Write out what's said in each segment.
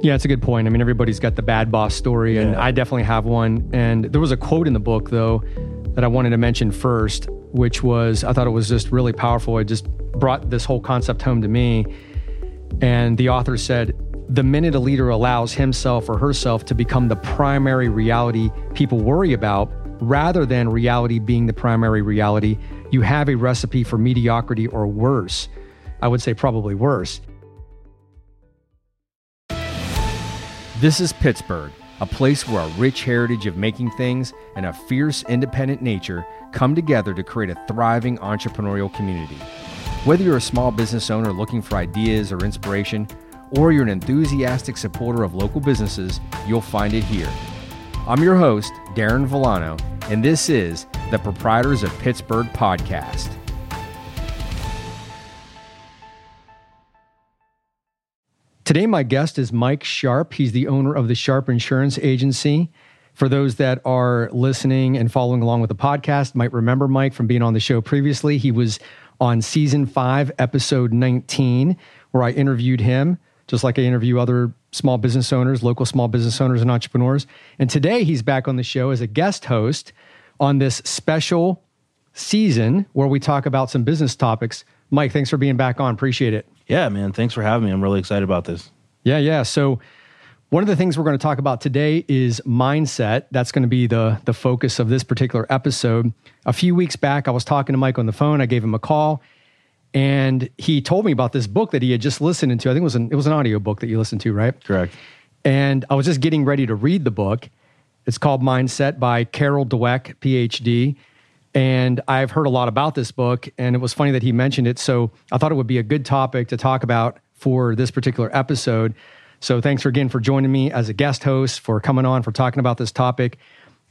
Yeah, it's a good point. I mean, everybody's got the bad boss story, and I definitely have one. And there was a quote in the book, though, that I wanted to mention first, which was I thought it was just really powerful. It just brought this whole concept home to me. And the author said, The minute a leader allows himself or herself to become the primary reality people worry about, rather than reality being the primary reality, you have a recipe for mediocrity or worse. I would say probably worse. This is Pittsburgh, a place where a rich heritage of making things and a fierce, independent nature come together to create a thriving entrepreneurial community. Whether you're a small business owner looking for ideas or inspiration, or you're an enthusiastic supporter of local businesses, you'll find it here. I'm your host, Darren Villano, and this is the Proprietors of Pittsburgh podcast. Today, my guest is Mike Sharp. He's the owner of the Sharp Insurance Agency. For those that are listening and following along with the podcast, might remember Mike from being on the show previously. He was on season five, episode 19, where I interviewed him, just like I interview other small business owners, local small business owners, and entrepreneurs. And today, he's back on the show as a guest host on this special season where we talk about some business topics. Mike, thanks for being back on. Appreciate it. Yeah, man. Thanks for having me. I'm really excited about this. Yeah, yeah. So one of the things we're going to talk about today is mindset. That's going to be the the focus of this particular episode. A few weeks back, I was talking to Mike on the phone. I gave him a call, and he told me about this book that he had just listened to. I think it was an it was an audio book that you listened to, right? Correct. And I was just getting ready to read the book. It's called Mindset by Carol Dweck, PhD. And I've heard a lot about this book, and it was funny that he mentioned it. So I thought it would be a good topic to talk about for this particular episode. So thanks again for joining me as a guest host, for coming on, for talking about this topic.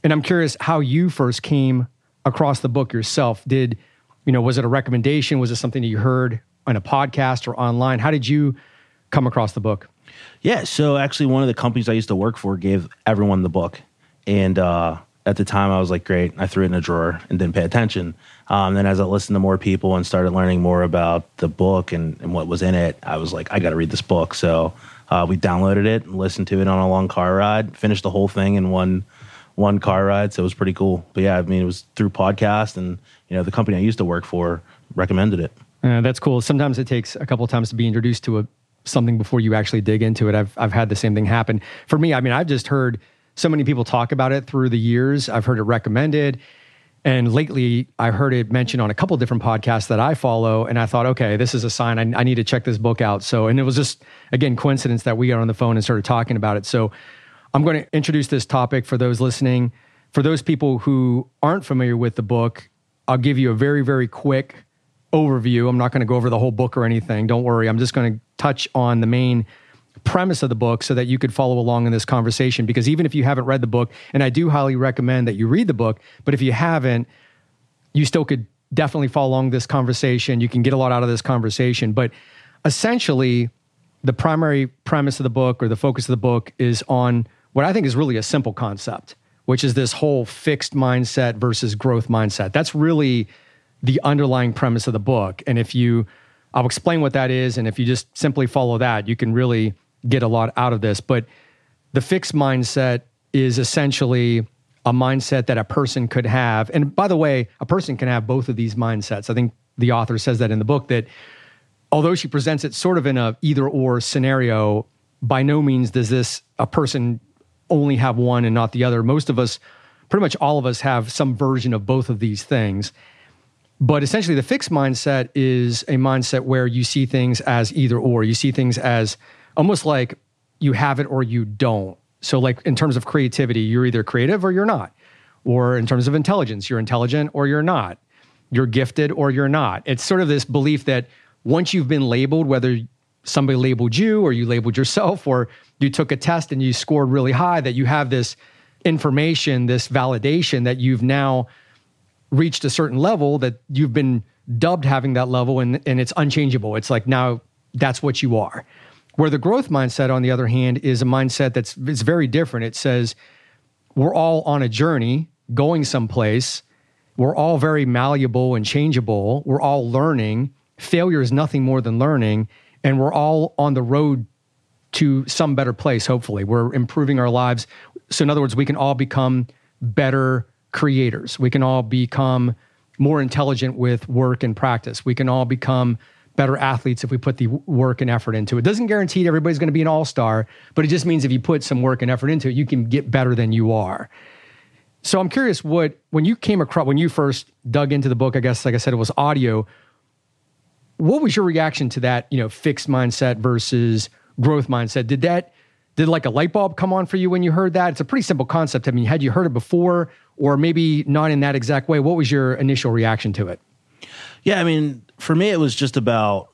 And I'm curious how you first came across the book yourself. Did you know? Was it a recommendation? Was it something that you heard on a podcast or online? How did you come across the book? Yeah. So actually, one of the companies I used to work for gave everyone the book, and uh, at the time I was like, great. I threw it in a drawer and didn't pay attention. Um, then as I listened to more people and started learning more about the book and, and what was in it, I was like, I got to read this book. So uh, we downloaded it and listened to it on a long car ride. Finished the whole thing in one one car ride, so it was pretty cool. But yeah, I mean, it was through podcast, and you know, the company I used to work for recommended it. Uh, that's cool. Sometimes it takes a couple of times to be introduced to a, something before you actually dig into it. I've I've had the same thing happen. For me, I mean, I've just heard so many people talk about it through the years. I've heard it recommended. And lately, I heard it mentioned on a couple different podcasts that I follow, and I thought, okay, this is a sign I, I need to check this book out. So, and it was just again coincidence that we got on the phone and started talking about it. So, I'm going to introduce this topic for those listening. For those people who aren't familiar with the book, I'll give you a very, very quick overview. I'm not going to go over the whole book or anything. Don't worry. I'm just going to touch on the main premise of the book so that you could follow along in this conversation. Because even if you haven't read the book, and I do highly recommend that you read the book, but if you haven't, you still could definitely follow along this conversation. You can get a lot out of this conversation. But essentially, the primary premise of the book or the focus of the book is on what I think is really a simple concept, which is this whole fixed mindset versus growth mindset. That's really the underlying premise of the book. And if you, I'll explain what that is. And if you just simply follow that, you can really get a lot out of this. But the fixed mindset is essentially a mindset that a person could have. And by the way, a person can have both of these mindsets. I think the author says that in the book that although she presents it sort of in a either or scenario, by no means does this a person only have one and not the other. Most of us, pretty much all of us have some version of both of these things. But essentially, the fixed mindset is a mindset where you see things as either or. You see things as almost like you have it or you don't. So, like in terms of creativity, you're either creative or you're not. Or in terms of intelligence, you're intelligent or you're not. You're gifted or you're not. It's sort of this belief that once you've been labeled, whether somebody labeled you or you labeled yourself or you took a test and you scored really high, that you have this information, this validation that you've now reached a certain level that you've been dubbed having that level and, and it's unchangeable. It's like now that's what you are. Where the growth mindset, on the other hand, is a mindset that's it's very different. It says we're all on a journey going someplace. We're all very malleable and changeable. We're all learning. Failure is nothing more than learning. And we're all on the road to some better place, hopefully. We're improving our lives. So, in other words, we can all become better creators. We can all become more intelligent with work and practice. We can all become better athletes if we put the work and effort into it. It doesn't guarantee everybody's going to be an all star, but it just means if you put some work and effort into it, you can get better than you are. So I'm curious what, when you came across, when you first dug into the book, I guess, like I said, it was audio. What was your reaction to that, you know, fixed mindset versus growth mindset? Did that, did like a light bulb come on for you when you heard that? It's a pretty simple concept. I mean, had you heard it before or maybe not in that exact way? What was your initial reaction to it? Yeah, I mean, for me, it was just about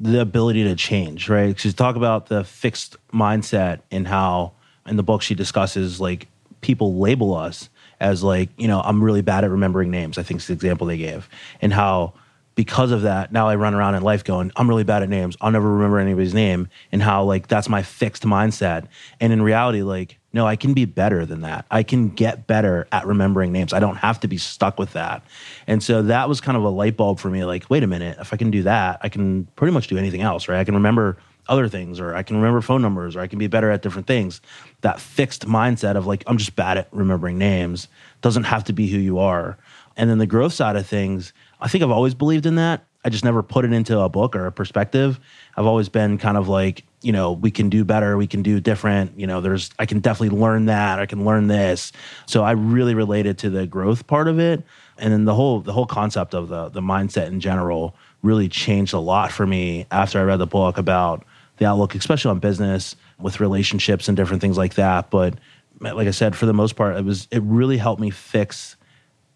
the ability to change, right? She's talk about the fixed mindset and how in the book she discusses like people label us as like, you know, I'm really bad at remembering names. I think it's the example they gave. And how because of that, now I run around in life going, I'm really bad at names. I'll never remember anybody's name. And how like that's my fixed mindset. And in reality, like, no, I can be better than that. I can get better at remembering names. I don't have to be stuck with that. And so that was kind of a light bulb for me. Like, wait a minute, if I can do that, I can pretty much do anything else, right? I can remember other things, or I can remember phone numbers, or I can be better at different things. That fixed mindset of like, I'm just bad at remembering names doesn't have to be who you are. And then the growth side of things, I think I've always believed in that. I just never put it into a book or a perspective. I've always been kind of like, you know, we can do better, we can do different. You know, there's, I can definitely learn that, I can learn this. So I really related to the growth part of it, and then the whole the whole concept of the the mindset in general really changed a lot for me after I read the book about the outlook, especially on business with relationships and different things like that. But like I said, for the most part, it was it really helped me fix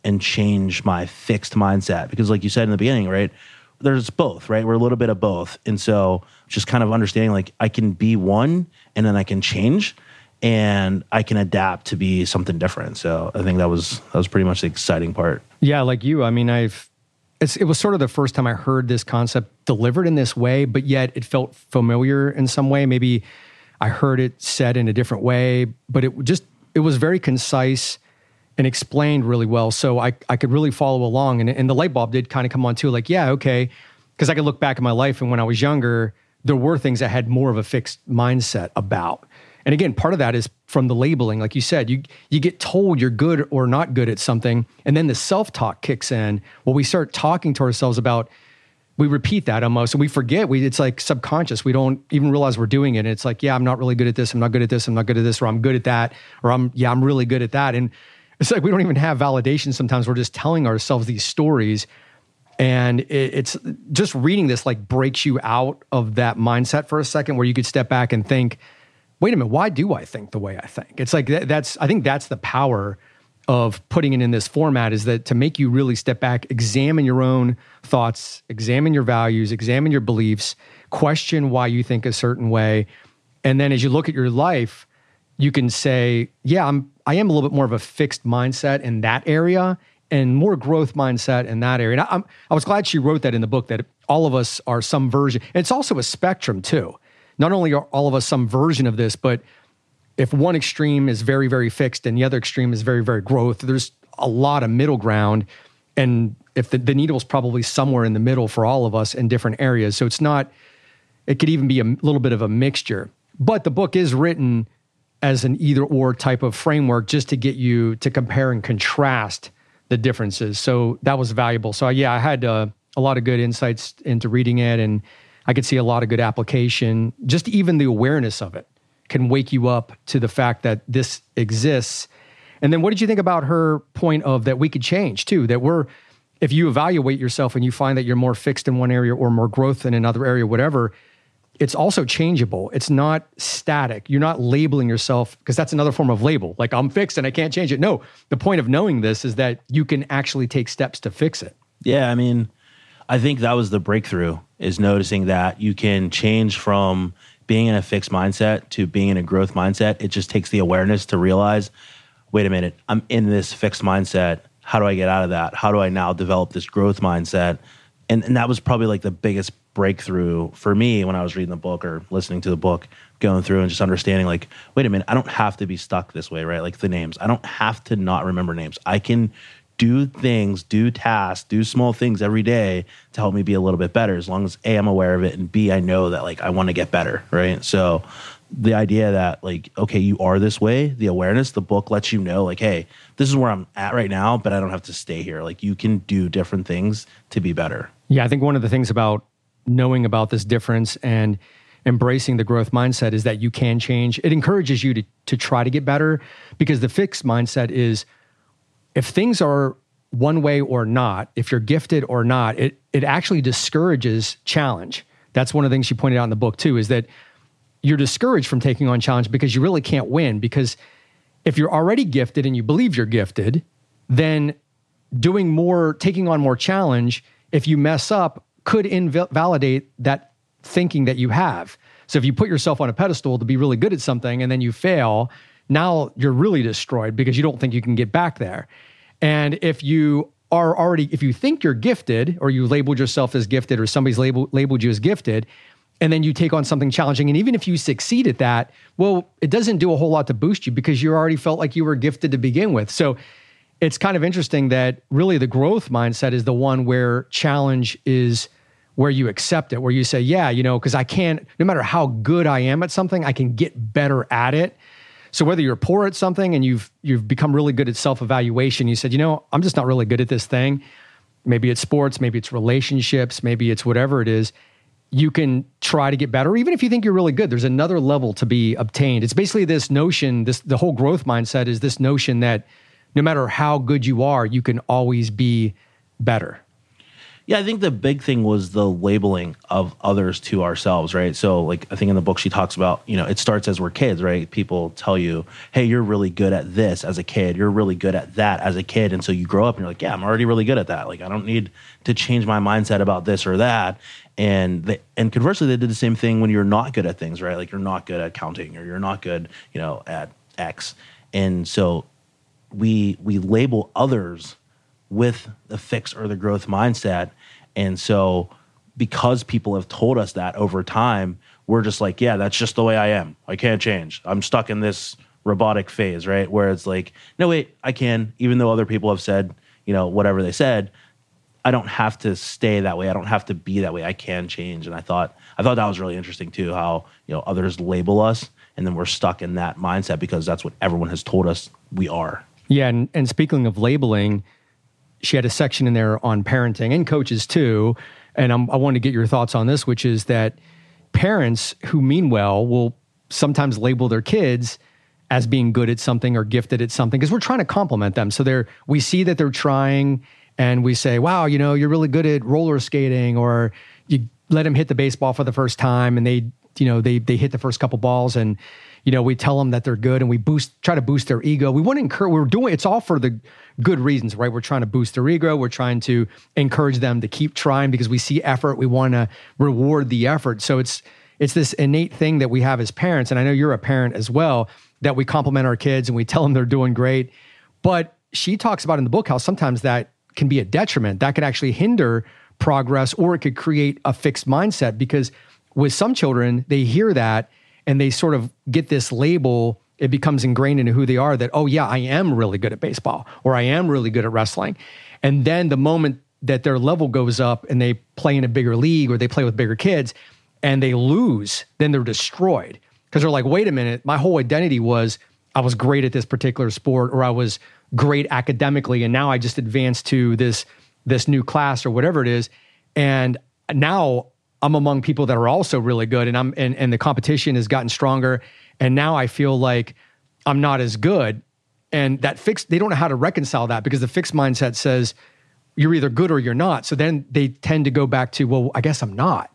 and change my fixed mindset because, like you said in the beginning, right? There's both, right? We're a little bit of both, and so just kind of understanding like I can be one, and then I can change, and I can adapt to be something different. So I think that was that was pretty much the exciting part. Yeah, like you, I mean, I've it was sort of the first time I heard this concept delivered in this way, but yet it felt familiar in some way. Maybe I heard it said in a different way, but it just it was very concise and explained really well. So I, I could really follow along. And, and the light bulb did kind of come on too, like, yeah, okay. Because I could look back at my life and when I was younger, there were things I had more of a fixed mindset about. And again, part of that is from the labeling. Like you said, you you get told you're good or not good at something, and then the self-talk kicks in. Well, we start talking to ourselves about we repeat that almost and we forget we it's like subconscious we don't even realize we're doing it and it's like yeah i'm not really good at this i'm not good at this i'm not good at this or i'm good at that or i'm yeah i'm really good at that and it's like we don't even have validation sometimes. We're just telling ourselves these stories. And it, it's just reading this like breaks you out of that mindset for a second where you could step back and think wait a minute why do i think the way i think? It's like that, that's i think that's the power of putting it in this format is that to make you really step back examine your own thoughts examine your values examine your beliefs question why you think a certain way. And then as you look at your life you can say yeah i'm I am a little bit more of a fixed mindset in that area and more growth mindset in that area. And I, I was glad she wrote that in the book that all of us are some version. And it's also a spectrum too. Not only are all of us some version of this, but if one extreme is very, very fixed and the other extreme is very, very growth, there's a lot of middle ground. And if the, the needle is probably somewhere in the middle for all of us in different areas. So it's not, it could even be a little bit of a mixture. But the book is written as an either or type of framework just to get you to compare and contrast the differences. So that was valuable. So yeah, I had uh, a lot of good insights into reading it, and I could see a lot of good application. Just even the awareness of it can wake you up to the fact that this exists. And then what did you think about her point of that we could change too? That we're if you evaluate yourself and you find that you're more fixed in one area or more growth in another area, whatever, it's also changeable. It's not static. You're not labeling yourself because that's another form of label. Like I'm fixed and I can't change it. No, the point of knowing this is that you can actually take steps to fix it. Yeah, I mean, I think that was the breakthrough is noticing that you can change from being in a fixed mindset to being in a growth mindset. It just takes the awareness to realize, wait a minute, I'm in this fixed mindset. How do I get out of that? How do I now develop this growth mindset? And, and that was probably like the biggest breakthrough for me when I was reading the book or listening to the book, going through and just understanding like, wait a minute, I don't have to be stuck this way, right? Like the names. I don't have to not remember names. I can do things, do tasks, do small things every day to help me be a little bit better. As long as A, I'm aware of it, and B, I know that like I want to get better, right? So the idea that like, okay, you are this way, the awareness, the book lets you know, like, hey, this is where I'm at right now, but I don't have to stay here. Like you can do different things to be better. Yeah, I think one of the things about knowing about this difference and embracing the growth mindset is that you can change. It encourages you to to try to get better because the fixed mindset is if things are one way or not, if you're gifted or not, it it actually discourages challenge. That's one of the things you pointed out in the book too is that you're discouraged from taking on challenge because you really can't win because if you're already gifted and you believe you're gifted, then doing more, taking on more challenge, if you mess up, could invalidate that thinking that you have. So if you put yourself on a pedestal to be really good at something and then you fail, now you're really destroyed because you don't think you can get back there. And if you are already, if you think you're gifted or you labeled yourself as gifted or somebody's label, labeled you as gifted, and then you take on something challenging, and even if you succeed at that, well, it doesn't do a whole lot to boost you because you already felt like you were gifted to begin with. So it's kind of interesting that really the growth mindset is the one where challenge is where you accept it, where you say, yeah, you know, because I can't, no matter how good I am at something, I can get better at it. So whether you're poor at something and you've you've become really good at self-evaluation, you said, you know, I'm just not really good at this thing. Maybe it's sports, maybe it's relationships, maybe it's whatever it is. You can try to get better, even if you think you're really good. There's another level to be obtained. It's basically this notion, this the whole growth mindset is this notion that no matter how good you are, you can always be better. Yeah, I think the big thing was the labeling of others to ourselves, right? So, like, I think in the book she talks about, you know, it starts as we're kids, right? People tell you, hey, you're really good at this as a kid. You're really good at that as a kid. And so you grow up and you're like, yeah, I'm already really good at that. Like, I don't need to change my mindset about this or that. And they, and conversely, they did the same thing when you're not good at things, right? Like, you're not good at counting or you're not good, you know, at X. And so we we label others with the fix or the growth mindset and so, because people have told us that over time, we're just like, yeah, that's just the way I am. I can't change. I'm stuck in this robotic phase, right? Where it's like, no, wait, I can, even though other people have said, you know, whatever they said, I don't have to stay that way. I don't have to be that way. I can change. And I thought, I thought that was really interesting too, how, you know, others label us and then we're stuck in that mindset because that's what everyone has told us we are. Yeah. And, and speaking of labeling, she had a section in there on parenting and coaches too. And I'm, i want to get your thoughts on this, which is that parents who mean well will sometimes label their kids as being good at something or gifted at something because we're trying to compliment them. So they're we see that they're trying and we say, "Wow, you know, you're really good at roller skating," or you let them hit the baseball for the first time and they, you know, they they hit the first couple balls and you know, we tell them that they're good and we boost try to boost their ego. We want to encourage we're doing it's all for the good reasons, right? We're trying to boost their ego. We're trying to encourage them to keep trying because we see effort. We want to reward the effort. So it's it's this innate thing that we have as parents, and I know you're a parent as well, that we compliment our kids and we tell them they're doing great. But she talks about in the book how sometimes that can be a detriment. That could actually hinder progress or it could create a fixed mindset because with some children, they hear that and they sort of get this label it becomes ingrained into who they are that, oh, yeah, I am really good at baseball or I am really good at wrestling. And then the moment that their level goes up and they play in a bigger league or they play with bigger kids and they lose, then they're destroyed because they're like, wait a minute, my whole identity was I was great at this particular sport or I was great academically and now I just advanced to this this new class or whatever it is and now I'm among people that are also really good and I'm and, and the competition has gotten stronger and now I feel like I'm not as good. And that fixed, they don't know how to reconcile that because the fixed mindset says you're either good or you're not. So then they tend to go back to, well, I guess I'm not.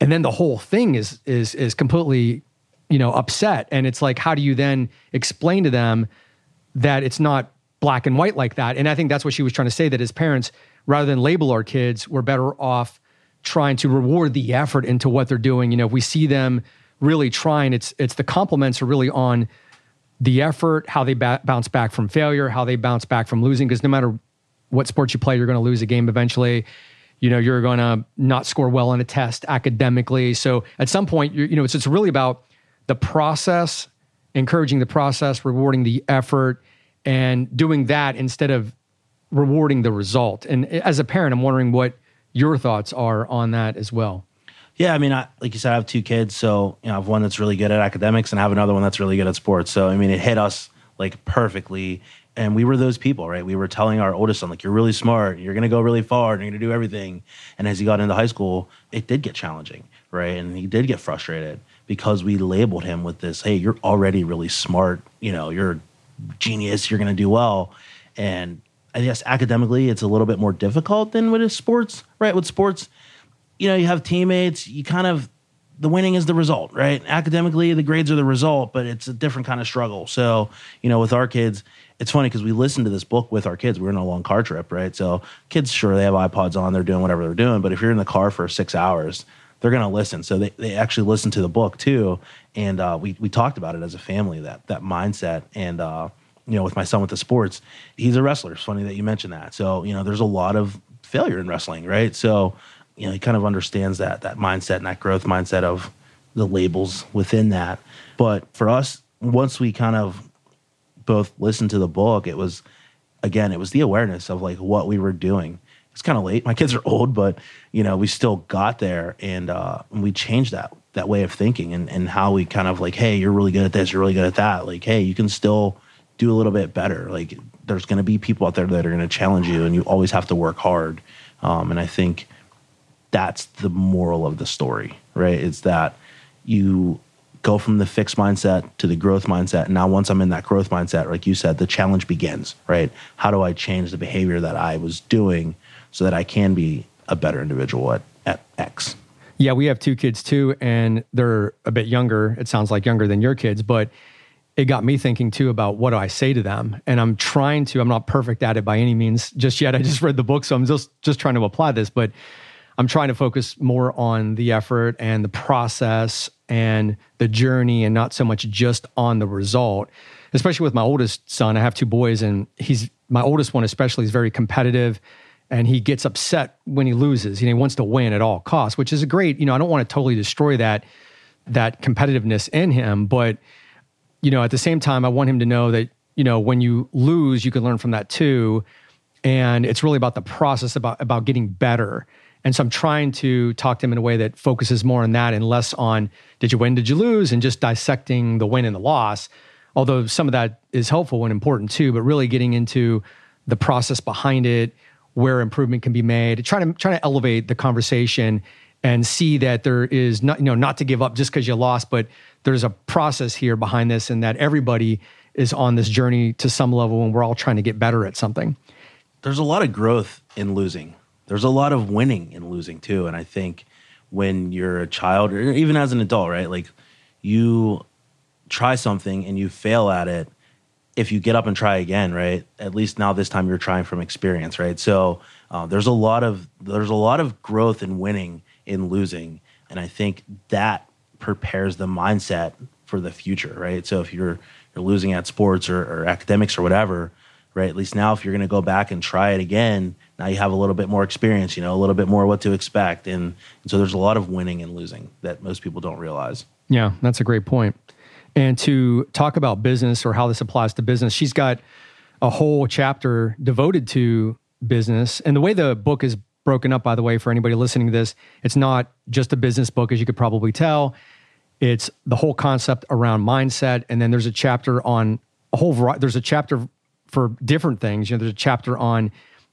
And then the whole thing is is is completely, you know, upset. And it's like, how do you then explain to them that it's not black and white like that? And I think that's what she was trying to say that as parents, rather than label our kids, we're better off trying to reward the effort into what they're doing. You know, if we see them really trying. It's it's the compliments are really on the effort, how they ba- bounce back from failure, how they bounce back from losing. Because no matter what sport you play, you're going to lose a game eventually. You know, you're going to not score well on a test academically. So at some point, you know, it's it's really about the process, encouraging the process, rewarding the effort, and doing that instead of rewarding the result. And as a parent, I'm wondering what your thoughts are on that as well. Yeah, I mean, I, like you said, I have two kids, so you know, I have one that's really good at academics, and I have another one that's really good at sports. So I mean, it hit us like perfectly, and we were those people, right? We were telling our oldest son, like, "You're really smart, you're gonna go really far, and you're gonna do everything." And as he got into high school, it did get challenging, right? And he did get frustrated because we labeled him with this, "Hey, you're already really smart, you know, you're a genius, you're gonna do well," and I guess academically, it's a little bit more difficult than with sports, right? With sports you know, you have teammates, you kind of the winning is the result, right? Academically, the grades are the result, but it's a different kind of struggle. So, you know, with our kids, it's funny because we listened to this book with our kids. We were in a long car trip, right? So, kids, sure, they have iPods on, they're doing whatever they're doing. But if you're in the car for six hours, they're going to listen. So, they, they actually listen to the book too. And uh, we, we talked about it as a family, that, that mindset. And, uh, you know, with my son with the sports, he's a wrestler. It's funny that you mentioned that. So, you know, there's a lot of failure in wrestling, right? So, you know, he kind of understands that that mindset and that growth mindset of the labels within that. But for us, once we kind of both listened to the book, it was again, it was the awareness of like what we were doing. It's kind of late. My kids are old, but you know, we still got there and uh, we changed that that way of thinking and, and how we kind of like, hey, you're really good at this, you're really good at that. Like, hey, you can still do a little bit better. Like there's gonna be people out there that are gonna challenge you and you always have to work hard. Um, and I think that's the moral of the story, right? It's that you go from the fixed mindset to the growth mindset. And now, once I'm in that growth mindset, like you said, the challenge begins, right? How do I change the behavior that I was doing so that I can be a better individual at, at X? Yeah, we have two kids too, and they're a bit younger. It sounds like younger than your kids, but it got me thinking too about what do I say to them. And I'm trying to, I'm not perfect at it by any means just yet. I just read the book, so I'm just just trying to apply this. But I'm trying to focus more on the effort and the process and the journey and not so much just on the result. Especially with my oldest son, I have two boys, and he's my oldest one, especially, is very competitive and he gets upset when he loses. You know, he wants to win at all costs, which is a great, you know, I don't want to totally destroy that that competitiveness in him, but you know, at the same time, I want him to know that, you know, when you lose, you can learn from that too. And it's really about the process about about getting better and so I'm trying to talk to him in a way that focuses more on that and less on did you win, did you lose, and just dissecting the win and the loss. Although some of that is helpful and important too, but really getting into the process behind it, where improvement can be made, trying to trying to elevate the conversation and see that there is not you know not to give up just because you lost, but there's a process here behind this, and that everybody is on this journey to some level, and we're all trying to get better at something. There's a lot of growth in losing there's a lot of winning in losing too. And I think when you're a child or even as an adult, right? Like you try something and you fail at it. If you get up and try again, right? At least now this time you're trying from experience, right? So uh, there's a lot of there's a lot of growth in winning in losing, and I think that prepares the mindset for the future, right? So if you're you're losing at sports or, or academics or whatever, right? At least now, if you're going to go back and try it again, now you have a little bit more experience, you know, a little bit more what to expect. And, and so there's a lot of winning and losing that most people don't realize. Yeah, that's a great point. And to talk about business or how this applies to business, she's got a whole chapter devoted to business. And the way the book is broken up, by the way, for anybody listening to this, it's not just a business book, as you could probably tell. It's the whole concept around mindset. And then there's a chapter on a whole variety, there's a chapter for different things. You know, there's a chapter on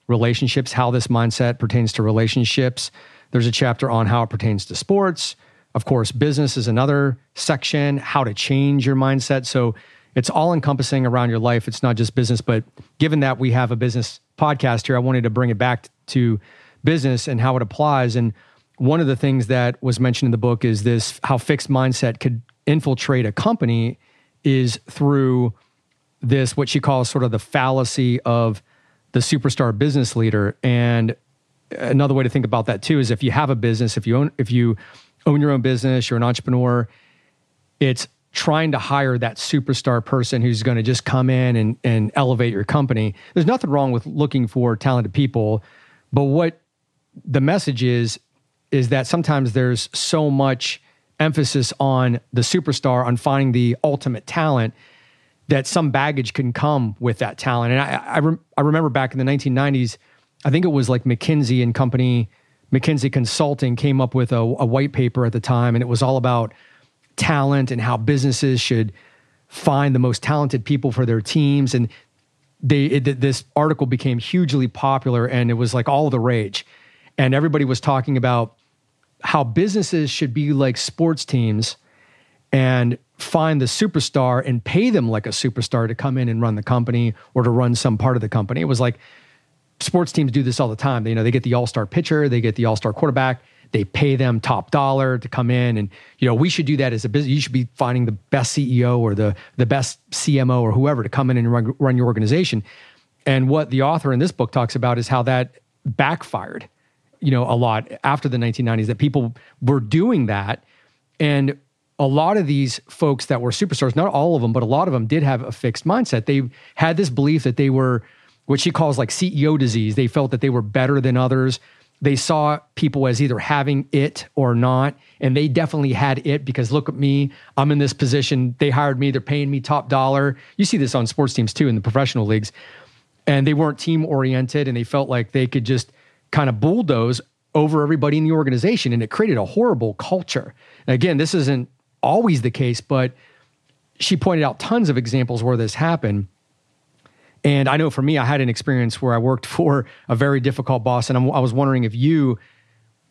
relationships, how this mindset pertains to relationships. There's a chapter on how it pertains to sports. Of course, business is another section, how to change your mindset. So it's all encompassing around your life. It's not just business, but given that we have a business podcast here, I wanted to bring it back to business and how it applies. And one of the things that was mentioned in the book is this how fixed mindset could infiltrate a company is through this what she calls sort of the fallacy of the superstar business leader and another way to think about that too is if you have a business if you own if you own your own business you're an entrepreneur it's trying to hire that superstar person who's going to just come in and, and elevate your company there's nothing wrong with looking for talented people but what the message is is that sometimes there's so much emphasis on the superstar on finding the ultimate talent that some baggage can come with that talent. And I, I, rem- I remember back in the 1990s, I think it was like McKinsey and Company, McKinsey Consulting came up with a, a white paper at the time, and it was all about talent and how businesses should find the most talented people for their teams. And they it, this article became hugely popular, and it was like all the rage, and everybody was talking about how businesses should be like sports teams and find the superstar and pay them like a superstar to come in and run the company or to run some part of the company. It was like sports teams do this all the time. They, you know, they get the all-star pitcher, they get the all-star quarterback, they pay them top dollar to come in and you know, we should do that as a business. You should be finding the best CEO or the the best CMO or whoever to come in and run, run your organization. And what the author in this book talks about is how that backfired, you know, a lot after the 1990s that people were doing that and a lot of these folks that were superstars, not all of them, but a lot of them did have a fixed mindset. They had this belief that they were what she calls like CEO disease. They felt that they were better than others. They saw people as either having it or not. And they definitely had it because look at me, I'm in this position. They hired me, they're paying me top dollar. You see this on sports teams too in the professional leagues. And they weren't team oriented and they felt like they could just kind of bulldoze over everybody in the organization. And it created a horrible culture. And again, this isn't always the case, but she pointed out tons of examples where this happened. And I know for me, I had an experience where I worked for a very difficult boss. And I'm, i was wondering if you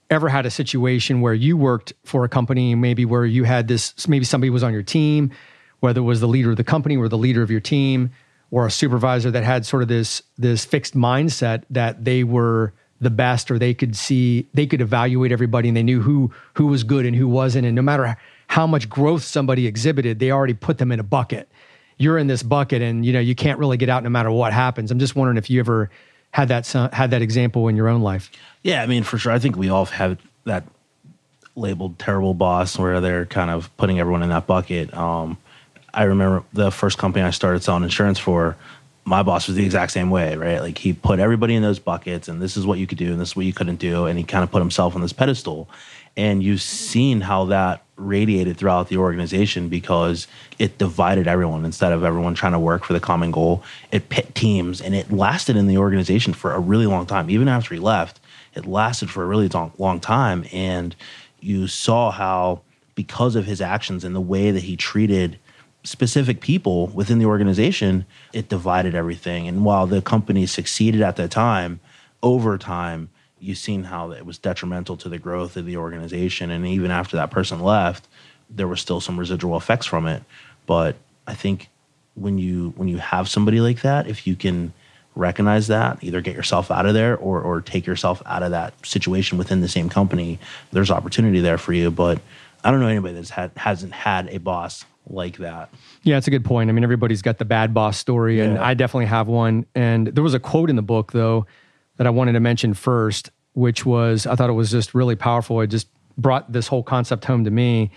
ever had a situation where you worked for a company, maybe where you had this, maybe somebody was on your team, whether it was the leader of the company or the leader of your team or a supervisor that had sort of this, this fixed mindset that they were the best or they could see, they could evaluate everybody and they knew who, who was good and who wasn't. And no matter how much growth somebody exhibited, they already put them in a bucket. You're in this bucket, and you know you can't really get out no matter what happens. I'm just wondering if you ever had that had that example in your own life. Yeah, I mean, for sure. I think we all have that labeled terrible boss where they're kind of putting everyone in that bucket. Um, I remember the first company I started selling insurance for. My boss was the exact same way, right? Like he put everybody in those buckets, and this is what you could do, and this is what you couldn't do, and he kind of put himself on this pedestal. And you've seen how that radiated throughout the organization because it divided everyone instead of everyone trying to work for the common goal. It pit teams and it lasted in the organization for a really long time. Even after he left, it lasted for a really long, long time. And you saw how, because of his actions and the way that he treated specific people within the organization, it divided everything. And while the company succeeded at the time, over time, you've seen how it was detrimental to the growth of the organization. And even after that person left, there was still some residual effects from it. But I think when you when you have somebody like that, if you can recognize that, either get yourself out of there or or take yourself out of that situation within the same company, there's opportunity there for you. But I don't know anybody that's had hasn't had a boss like that. Yeah, it's a good point. I mean, everybody's got the bad boss story, and. I definitely have one. And there was a quote in the book though that I wanted to mention first, which was I thought it was just really powerful. It just brought this whole concept home to me.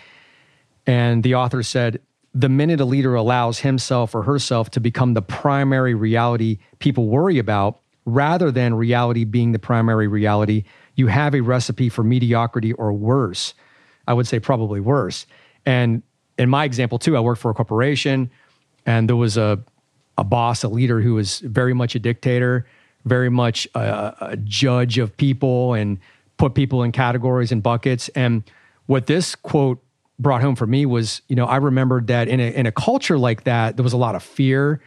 And the author said, the minute a leader allows himself or herself to become the primary reality people worry about, rather than reality being the primary reality, you have a recipe for mediocrity or worse. I would say probably worse. And in my example, too, I worked for a corporation and there was a, a boss, a leader who was very much a dictator very much a, a judge of people and put people in categories and buckets. And what this quote brought home for me was, you know, I remembered that in a in a culture like that, there was a lot of fear.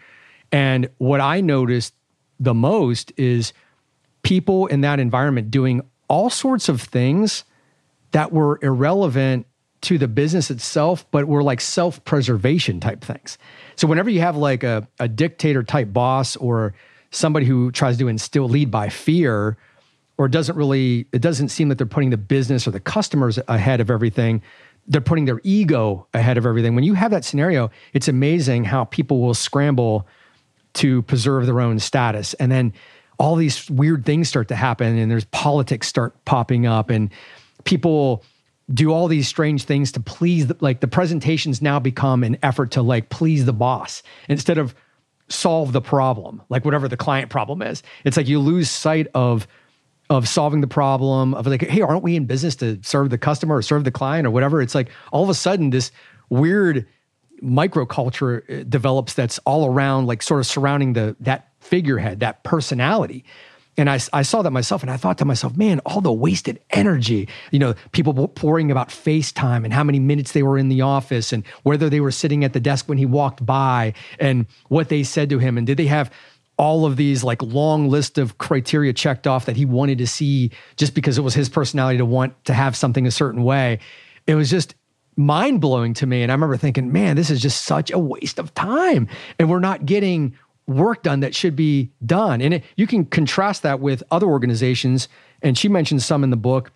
And what I noticed the most is people in that environment doing all sorts of things that were irrelevant to the business itself, but were like self-preservation type things. So whenever you have like a, a dictator type boss or somebody who tries to instill lead by fear or doesn't really it doesn't seem that they're putting the business or the customers ahead of everything they're putting their ego ahead of everything when you have that scenario it's amazing how people will scramble to preserve their own status and then all these weird things start to happen and there's politics start popping up and people do all these strange things to please the, like the presentations now become an effort to like please the boss instead of solve the problem, like whatever the client problem is. It's like you lose sight of of solving the problem of like, hey, aren't we in business to serve the customer or serve the client or whatever? It's like all of a sudden this weird microculture uh, develops that's all around, like sort of surrounding the that figurehead, that personality. And I, I saw that myself and I thought to myself, man, all the wasted energy, you know, people pouring about FaceTime and how many minutes they were in the office and whether they were sitting at the desk when he walked by and what they said to him. And did they have all of these like long list of criteria checked off that he wanted to see just because it was his personality to want to have something a certain way? It was just mind blowing to me. And I remember thinking, man, this is just such a waste of time. And we're not getting work done that should be done. And it, you can contrast that with other organizations. And she mentions some in the book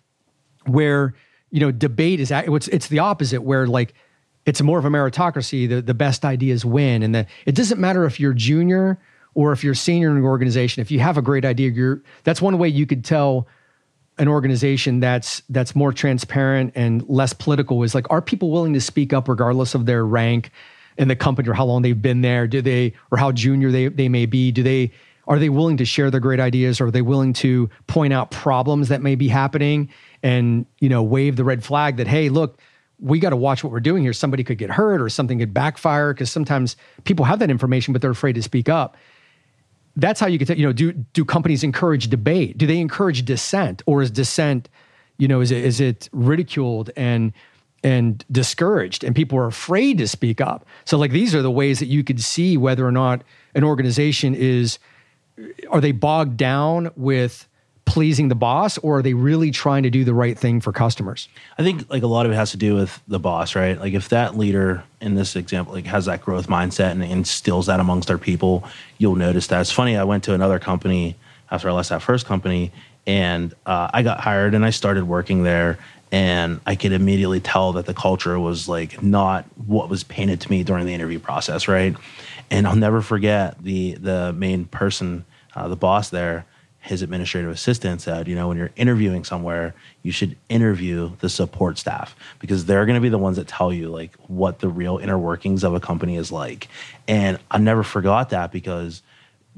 where, you know, debate is, it's, it's the opposite, where like, it's more of a meritocracy. The, the best ideas win. And the, it doesn't matter if you're junior or if you're senior in an organization. If you have a great idea, you're, that's one way you could tell an organization that's that's more transparent and less political is like are people willing to speak up regardless of their rank in the company or how long they've been there? Do they, or how junior they, they may be? Do they, are they willing to share their great ideas? Or are they willing to point out problems that may be happening and, you know, wave the red flag that, hey, look, we got to watch what we're doing here. Somebody could get hurt or something could backfire because sometimes people have that information, but they're afraid to speak up. That's how you to, you know, do, do companies encourage debate? Do they encourage dissent or is dissent, you know, is it, is it ridiculed and, and discouraged and people are afraid to speak up. So like these are the ways that you could see whether or not an organization is are they bogged down with pleasing the boss or are they really trying to do the right thing for customers? I think like a lot of it has to do with the boss, right? Like if that leader in this example like has that growth mindset and instills that amongst their people, you'll notice that. It's funny, I went to another company after I left that first company and uh, I got hired and I started working there and I could immediately tell that the culture was like not what was painted to me during the interview process, right? And I'll never forget the the main person, uh, the boss there, his administrative assistant said, you know, when you're interviewing somewhere, you should interview the support staff because they're going to be the ones that tell you like what the real inner workings of a company is like. And I never forgot that because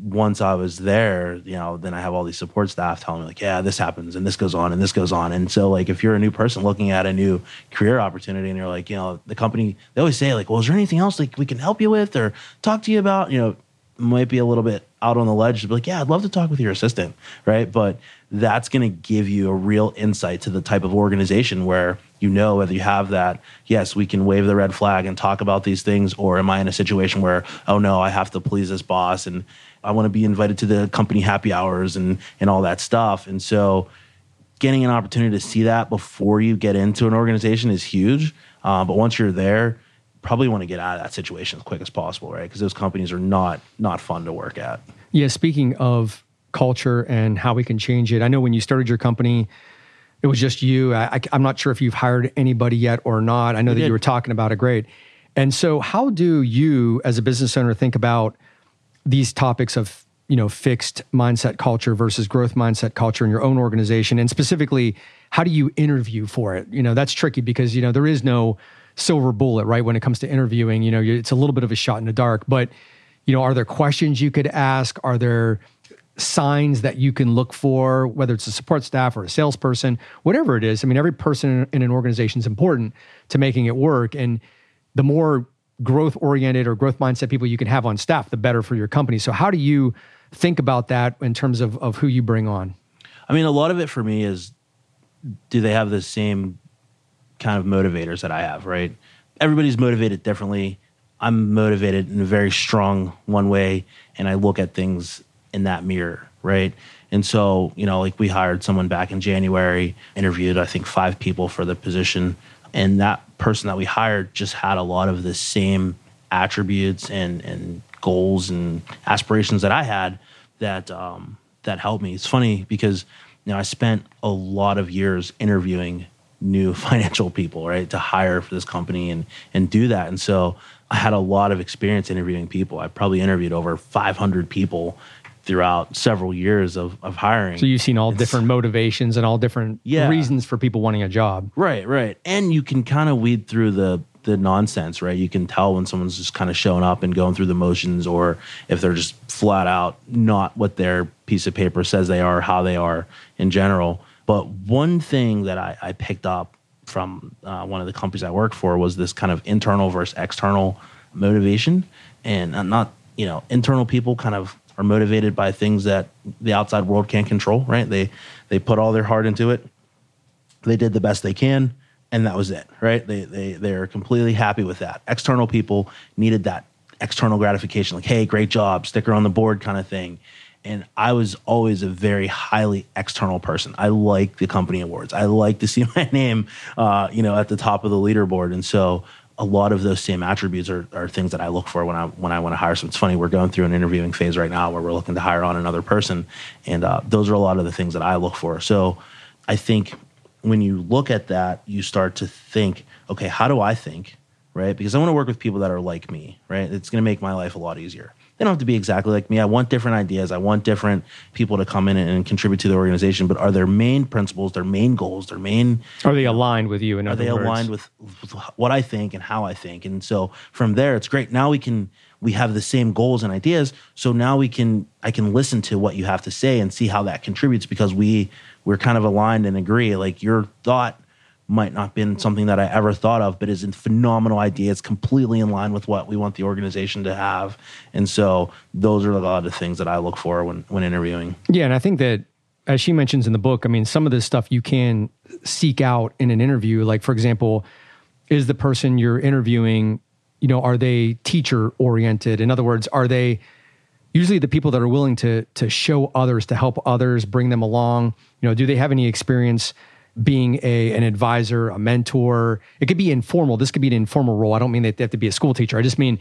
once I was there, you know, then I have all these support staff telling me like, yeah, this happens and this goes on and this goes on. And so like if you're a new person looking at a new career opportunity and you're like, you know, the company they always say like, well, is there anything else like we can help you with or talk to you about? You know, might be a little bit out on the ledge to be like, yeah, I'd love to talk with your assistant, right? But that's going to give you a real insight to the type of organization where you know whether you have that yes we can wave the red flag and talk about these things or am i in a situation where oh no i have to please this boss and I want to be invited to the company happy hours and and all that stuff. And so, getting an opportunity to see that before you get into an organization is huge. Uh, but once you're there, probably want to get out of that situation as quick as possible, right? Because those companies are not not fun to work at. Yeah. Speaking of culture and how we can change it, I know when you started your company. It was just you. I, am not sure if you've hired anybody yet or not. I know we that did. you were talking about it. Great. And so, how do you, as a business owner, think about these topics of you know fixed mindset culture versus growth mindset culture in your own organization and specifically how do you interview for it you know that's tricky because you know there is no silver bullet right when it comes to interviewing you know it's a little bit of a shot in the dark but you know are there questions you could ask are there signs that you can look for whether it's a support staff or a salesperson whatever it is i mean every person in an organization is important to making it work and the more growth oriented or growth mindset people you can have on staff, the better for your company. So, how do you think about that in terms of, of who you bring on? I mean, a lot of it for me is do they have the same kind of motivators that I have, right? Everybody's motivated differently. I'm motivated in a very strong one way, and I look at things in that mirror, right? And so, you know, like we hired someone back in January, interviewed, I think, five people for the position and that person that we hired just had a lot of the same attributes and and goals and aspirations that I had that um, that helped me. It's funny because you know I spent a lot of years interviewing new financial people, right, to hire for this company and and do that. And so I had a lot of experience interviewing people. I probably interviewed over 500 people throughout several years of, of hiring. So you've seen all it's, different motivations and all different yeah. reasons for people wanting a job. Right, right. And you can kind of weed through the the nonsense, right? You can tell when someone's just kind of showing up and going through the motions or if they're just flat out not what their piece of paper says they are, how they are in general. But one thing that I, I picked up from uh, one of the companies I worked for was this kind of internal versus external motivation and not you know internal people kind of are motivated by things that the outside world can't control right they they put all their heart into it they did the best they can and that was it right they they they're completely happy with that external people needed that external gratification like hey great job sticker on the board kind of thing and I was always a very highly external person. I like the company awards. I like to see my name, uh, you know, at the top of the leaderboard. And so a lot of those same attributes are, are things that I look for when I when I want to hire. So it's funny we're going through an interviewing phase right now where we're looking to hire on another person, and uh, those are a lot of the things that I look for. So I think when you look at that, you start to think, okay, how do I think, right? Because I want to work with people that are like me, right? It's going to make my life a lot easier they don't have to be exactly like me. I want different ideas. I want different people to come in and, and contribute to the organization. But are their main principles, their main goals, their main are they aligned with you? In are they words? aligned with, with what I think and how I think? And so from there, it's great. Now we can we have the same goals and ideas. So now we can I can listen to what you have to say and see how that contributes because we we're kind of aligned and agree. Like your thought might not been something that I ever thought of, but is a phenomenal idea. It's completely in line with what we want the organization to have. And so those are a lot of things that I look for when, when interviewing. Yeah. And I think that as she mentions in the book, I mean, some of this stuff you can seek out in an interview. Like, for example, is the person you're interviewing, you know, are they teacher oriented? In other words, are they usually the people that are willing to to show others, to help others, bring them along? You know, do they have any experience being a an advisor, a mentor. It could be informal. This could be an informal role. I don't mean that they have to be a school teacher. I just mean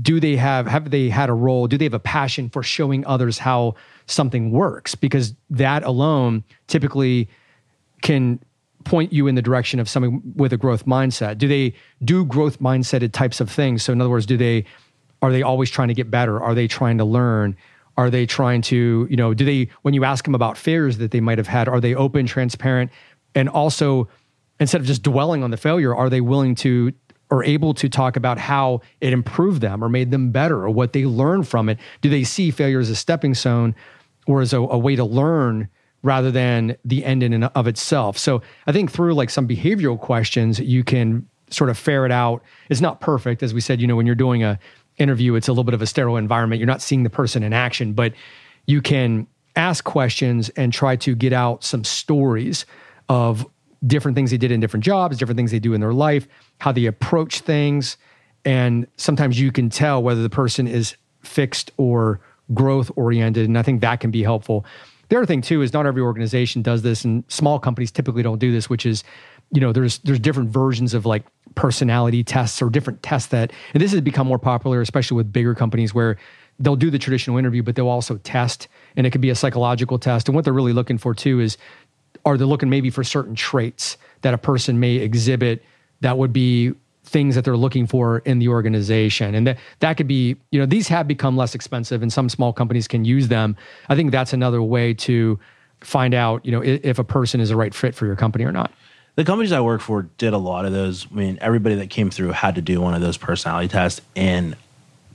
do they have have they had a role? Do they have a passion for showing others how something works? Because that alone typically can point you in the direction of someone with a growth mindset. Do they do growth mindseted types of things? So in other words, do they are they always trying to get better? Are they trying to learn? Are they trying to, you know, do they, when you ask them about failures that they might have had, are they open, transparent? And also instead of just dwelling on the failure are they willing to or able to talk about how it improved them or made them better or what they learned from it? Do they see failure as a stepping stone or as a, a way to learn rather than the end in and of itself? So i think through like some behavioral questions you can sort of ferret out. It's not perfect. As we said you know when you're doing a interview it's a little bit of a sterile environment. You're not seeing the person in action but you can ask questions and try to get out some stories of different things they did in different jobs, different things they do in their life, how they approach things. And sometimes you can tell whether the person is fixed or growth oriented. And I think that can be helpful. The other thing too is not every organization does this, and small companies typically don't do this, which is, you know, there's there's different versions of like personality tests or different tests that, and this has become more popular, especially with bigger companies where they'll do the traditional interview, but they'll also test, and it could be a psychological test. And what they're really looking for too is are they looking maybe for certain traits that a person may exhibit that would be things that they're looking for in the organization? And that that could be you know these have become less expensive and some small companies can use them. I think that's another way to find out you know if a person is a right fit for your company or not. The companies i work for did a lot of those. I mean everybody that came through had to do one of those personality tests and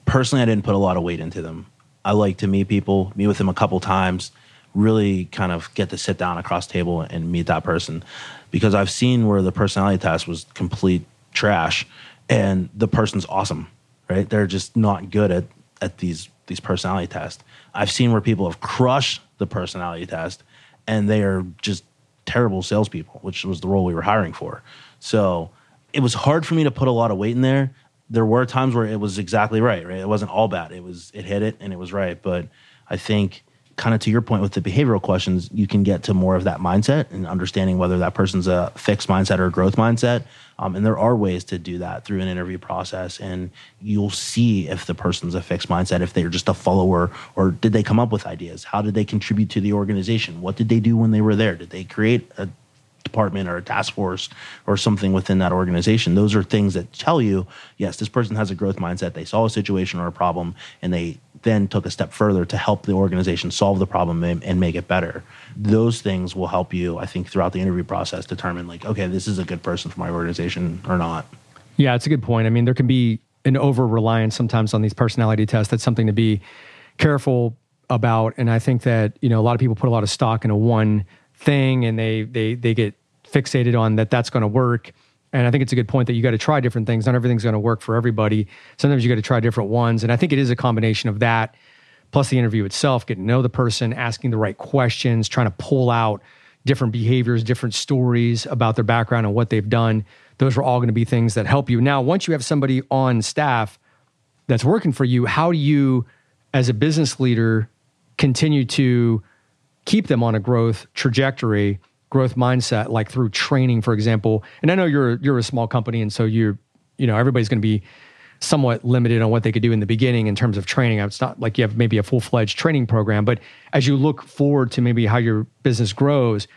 personally i didn't put a lot of weight into them. I like to meet people meet with them a couple times really kind of get to sit down across table and meet that person because I've seen where the personality test was complete trash and the person's awesome, right? They're just not good at at these these personality tests. I've seen where people have crushed the personality test and they are just terrible salespeople, which was the role we were hiring for. So it was hard for me to put a lot of weight in there. There were times where it was exactly right, right? It wasn't all bad. It was it hit it and it was right. But I think kind of to your point with the behavioral questions, you can get to more of that mindset and understanding whether that person's a fixed mindset or a growth mindset. Um, and there are ways to do that through an interview process. And you'll see if the person's a fixed mindset, if they're just a follower, or did they come up with ideas? How did they contribute to the organization? What did they do when they were there? Did they create a department or a task force or something within that organization. Those are things that tell you, yes, this person has a growth mindset. They saw a situation or a problem and they then took a step further to help the organization solve the problem and, and, make it better. Those things will help you, I think, throughout the interview process determine like, okay, this is a good person for my organization or not. Yeah, it's a good point. I mean, there can be an over reliance sometimes on these personality tests. That's something to be careful about. And I think that, you know, a lot of people put a lot of stock in a one thing and they they they get fixated on that that's going to work And I think it's a good point that you got to try different things. Not everything's going to work for everybody. Sometimes you got to try different ones. And I think it is a combination of that, plus the interview itself, getting to know the person, asking the right questions, trying to pull out different behaviors, different stories about their background and what they've done. Those are all going to be things that help you. Now, once you have somebody on staff that's working for you, how do you, as a business leader, continue to keep them on a growth trajectory? Growth mindset like through training for example. And i know you're you're a small company and so you're you know everybody's going to be somewhat limited on what they could do in the beginning in terms of training. It's not like you have maybe a full-fledged training program but as you look forward to maybe how your business grows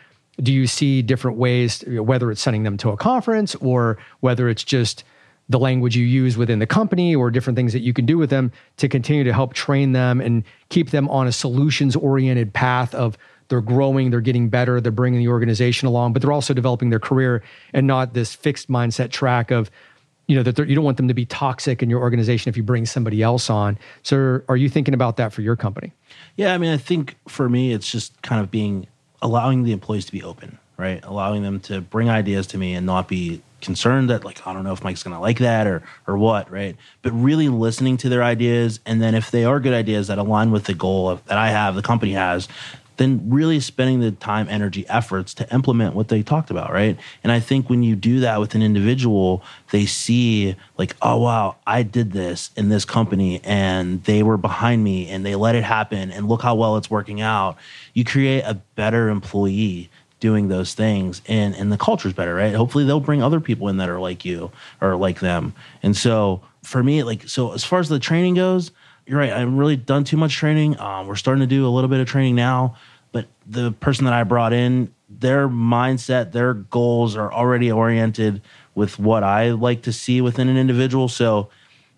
do you see different ways whether it's sending them to a conference or whether it's just the language you use within the company or different things that you can do with them to continue to help train them and keep them on a solutions oriented path of they're growing, they're getting better, they're bringing the organization along, but they're also developing their career and not this fixed mindset track of, you know, that you don't want them to be toxic in your organization if you bring somebody else on. So, are you thinking about that for your company? Yeah, I mean, I think for me, it's just kind of being allowing the employees to be open, right? Allowing them to bring ideas to me and not be concerned that like I don't know if Mike's to like that or or what, right? But really listening to their ideas and then if they are good ideas that align with the goal of, that I have, the company has, then really spending the time, energy, efforts to implement what they talked about, right? And I think when you do that with an individual, they see like, oh wow, I did this in this company and they were behind me and they let it happen and look how well it's working out. You create a better employee doing those things and and the culture's better, right? Hopefully they'll bring other people in that are like you or like them. And so for me, like so as far as the training goes, you're right. I haven't really done too much training. Um, we're starting to do a little bit of training now, but the person that I brought in, their mindset, their goals are already oriented with what I like to see within an individual. So,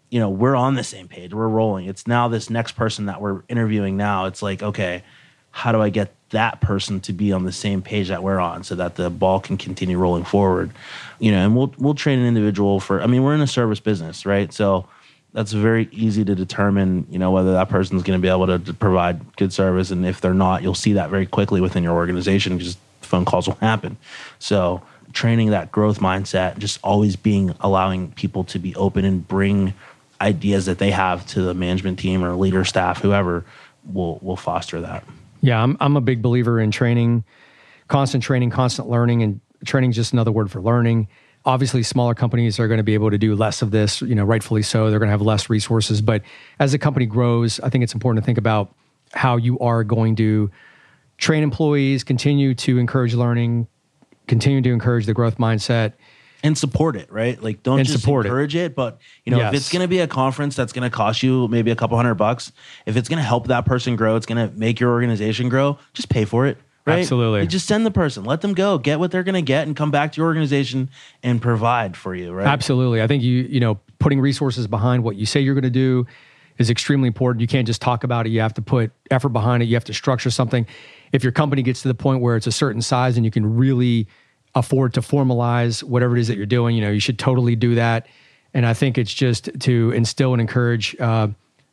you know, we're on the same page. We're rolling. It's now this next person that we're interviewing now. It's like, okay, how do I get that person to be on the same page that we're on so that the ball can continue rolling forward? You know, and we'll we'll train an individual for I mean, we're in a service business, right? So that's very easy to determine, you know, whether that person's going to be able to, to, provide good service. And if they're not, you'll see that very quickly within your organization because phone calls will happen. So training that growth mindset, just always being allowing people to be open and bring ideas that they have to the management team or leader staff, whoever will will foster that. Yeah, I'm I'm a big believer in training, constant training, constant learning, and training is just another word for learning obviously smaller companies are going to be able to do less of this you know rightfully so they're going to have less resources but as a company grows i think it's important to think about how you are going to train employees continue to encourage learning continue to encourage the growth mindset and support it right like don't and just support encourage it. it. but you know yes. if it's going to be a conference that's going to cost you maybe a couple hundred bucks if it's going to help that person grow it's going to make your organization grow just pay for it Right? Absolutely. You just send the person, let them go, get what they're going to get, and come back to your organization and provide for you. Right? Absolutely. I think you you know putting resources behind what you say you're going to do is extremely important. You can't just talk about it. You have to put effort behind it. You have to structure something. If your company gets to the point where it's a certain size and you can really afford to formalize whatever it is that you're doing, you know, you should totally do that. And I think it's just to instill and encourage uh,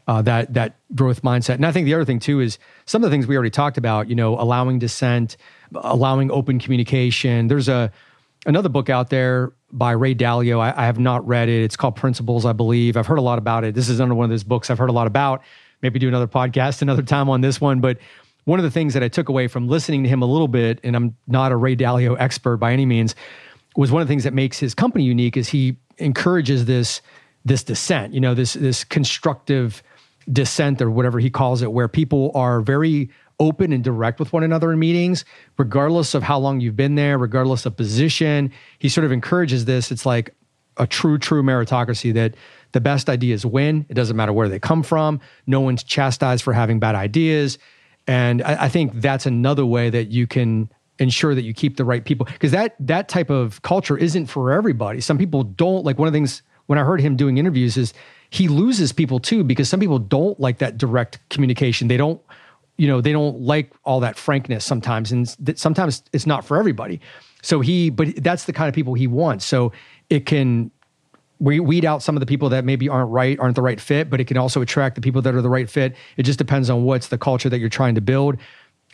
uh, that that growth mindset. And I think the other thing too is some of the things we already talked about. You know, allowing dissent, allowing open communication. There's a another book out there by Ray Dalio. I, I, have not read it. It's called Principles, I believe. I've heard a lot about it. This is under one of those books I've heard a lot about. Maybe do another podcast another time on this one. But one of the things that I took away from listening to him a little bit, and I'm not a Ray Dalio expert by any means, was one of the things that makes his company unique is he encourages this this dissent. You know, this this constructive dissent or whatever he calls it, where people are very open and direct with one another in meetings, regardless of how long you've been there, regardless of position. He sort of encourages this. It's like a true, true meritocracy that the best ideas win. It doesn't matter where they come from. No one's chastised for having bad ideas. And I, I think that's another way that you can ensure that you keep the right people because that that type of culture isn't for everybody. Some people don't like one of the things when I heard him doing interviews is he loses people too because some people don't like that direct communication. They don't, you know, they don't like all that frankness sometimes, and sometimes it's not for everybody. So he, but that's the kind of people he wants. So it can we weed out some of the people that maybe aren't right, aren't the right fit, but it can also attract the people that are the right fit. It just depends on what's the culture that you're trying to build.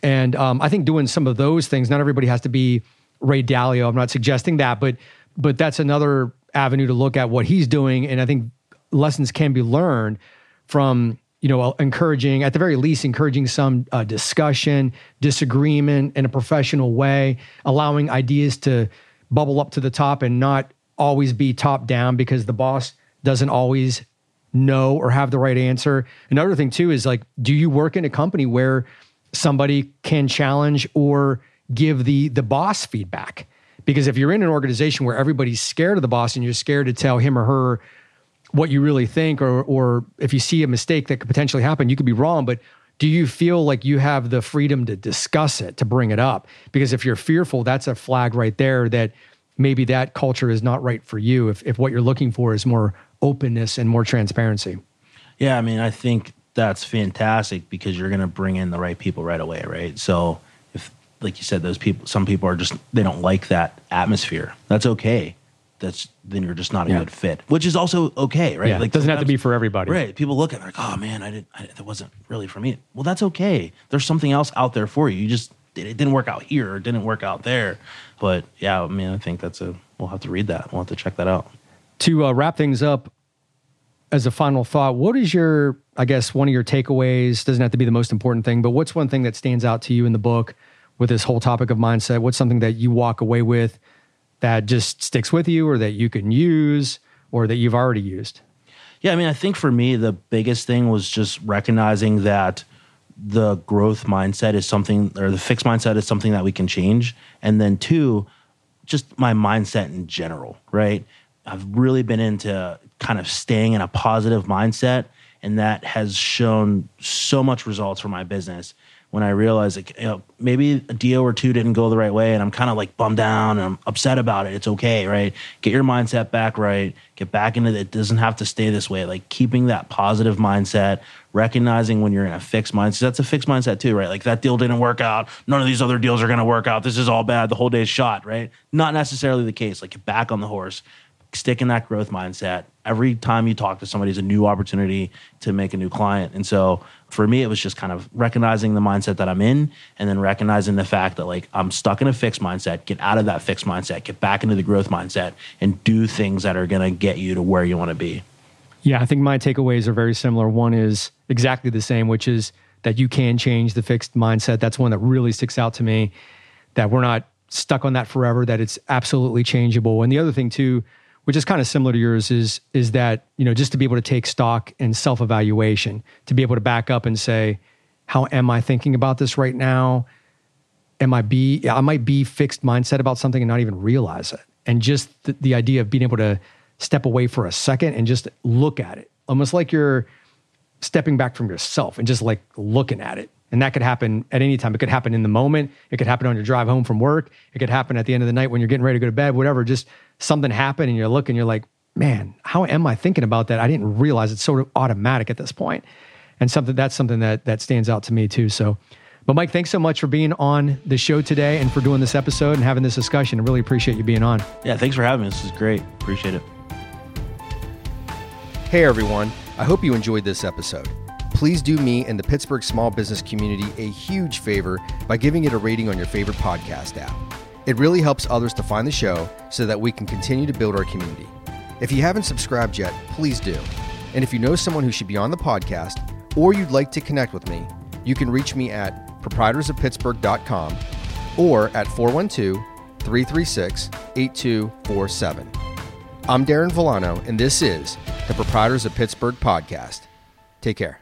And um, I think doing some of those things, not everybody has to be Ray Dalio. I'm not suggesting that, but but that's another avenue to look at what he's doing. And I think lessons can be learned from you know encouraging at the very least encouraging some uh, discussion disagreement in a professional way allowing ideas to bubble up to the top and not always be top down because the boss doesn't always know or have the right answer. Another thing too is like do you work in a company where somebody can challenge or give the the boss feedback? Because if you're in an organization where everybody's scared of the boss and you're scared to tell him or her what you really think, or or if you see a mistake that could potentially happen, you could be wrong, but do you feel like you have the freedom to discuss it, to bring it up? Because if you're fearful, that's a flag right there that maybe that culture is not right for you. If if what you're looking for is more openness and more transparency. Yeah, I mean, I think that's fantastic because you're going to bring in the right people right away, right? So if like you said those people some people are just they don't like that atmosphere. That's okay that's then you're just not a yeah. good fit, which is also okay, right? Yeah, like doesn't have to be for everybody, right? People look at it like, oh man, I didn't, I, that wasn't really for me. Well, that's okay. There's something else out there for you. You just it didn't work out here, or didn't work out there. But yeah, I mean, I think that's a we'll have to read that. We'll have to check that out. To uh, wrap things up, as a final thought, what is your, I guess, one of your takeaways? Doesn't have to be the most important thing, but what's one thing that stands out to you in the book with this whole topic of mindset? What's something that you walk away with? That just sticks with you or that you can use or that you've already used? Yeah, I mean, I think for me, the biggest thing was just recognizing that the growth mindset is something, or the fixed mindset is something that we can change. And then, two, just my mindset in general, right? I've really been into kind of staying in a positive mindset, and that has shown so much results for my business when I realized like you know, maybe a deal or two didn't go the right way and I'm kind of like bummed down and I'm upset about it. It's okay, right? Get your mindset back right. Get back into it. It doesn't have to stay this way. Like keeping that positive mindset, recognizing when you're in a fixed mindset. That's a fixed mindset too, right? Like that deal didn't work out. None of these other deals are going to work out. This is all bad. The whole day's shot, right? Not necessarily the case. Like get back on the horse stick in that growth mindset. Every time you talk to somebody is a new opportunity to make a new client. And so for me, it was just kind of recognizing the mindset that I'm in and then recognizing the fact that like I'm stuck in a fixed mindset, get out of that fixed mindset, get back into the growth mindset and do things that are going to get you to where you want to be. Yeah, I think my takeaways are very similar. One is exactly the same, which is that you can change the fixed mindset. That's one that really sticks out to me that we're not stuck on that forever, that it's absolutely changeable. And the other thing too, which is kind of similar to yours, is is that you know just to be able to take stock and self evaluation, to be able to back up and say, how am I thinking about this right now? Am I be I might be fixed mindset about something and not even realize it, and just the, the idea of being able to step away for a second and just look at it, almost like you're stepping back from yourself and just like looking at it and that could happen at any time. It could happen in the moment. It could happen on your drive home from work. It could happen at the end of the night when you're getting ready to go to bed, whatever. Just something happened and you're looking, you're like, man, how am I thinking about that? I didn't realize it's sort of automatic at this point. And something that's something that that stands out to me too. So but Mike, thanks so much for being on the show today and for doing this episode and having this discussion. I really appreciate you being on. Yeah, thanks for having me. This is great. Appreciate it. Hey everyone. I hope you enjoyed this episode please do me and the Pittsburgh small business community a huge favor by giving it a rating on your favorite podcast app. It really helps others to find the show so that we can continue to build our community. If you haven't subscribed yet, please do. And if you know someone who should be on the podcast or you'd like to connect with me, you can reach me at proprietorsofpittsburgh.com or at 412 336 8247. I'm Darren Villano, and this is the Proprietors of Pittsburgh podcast. Take care.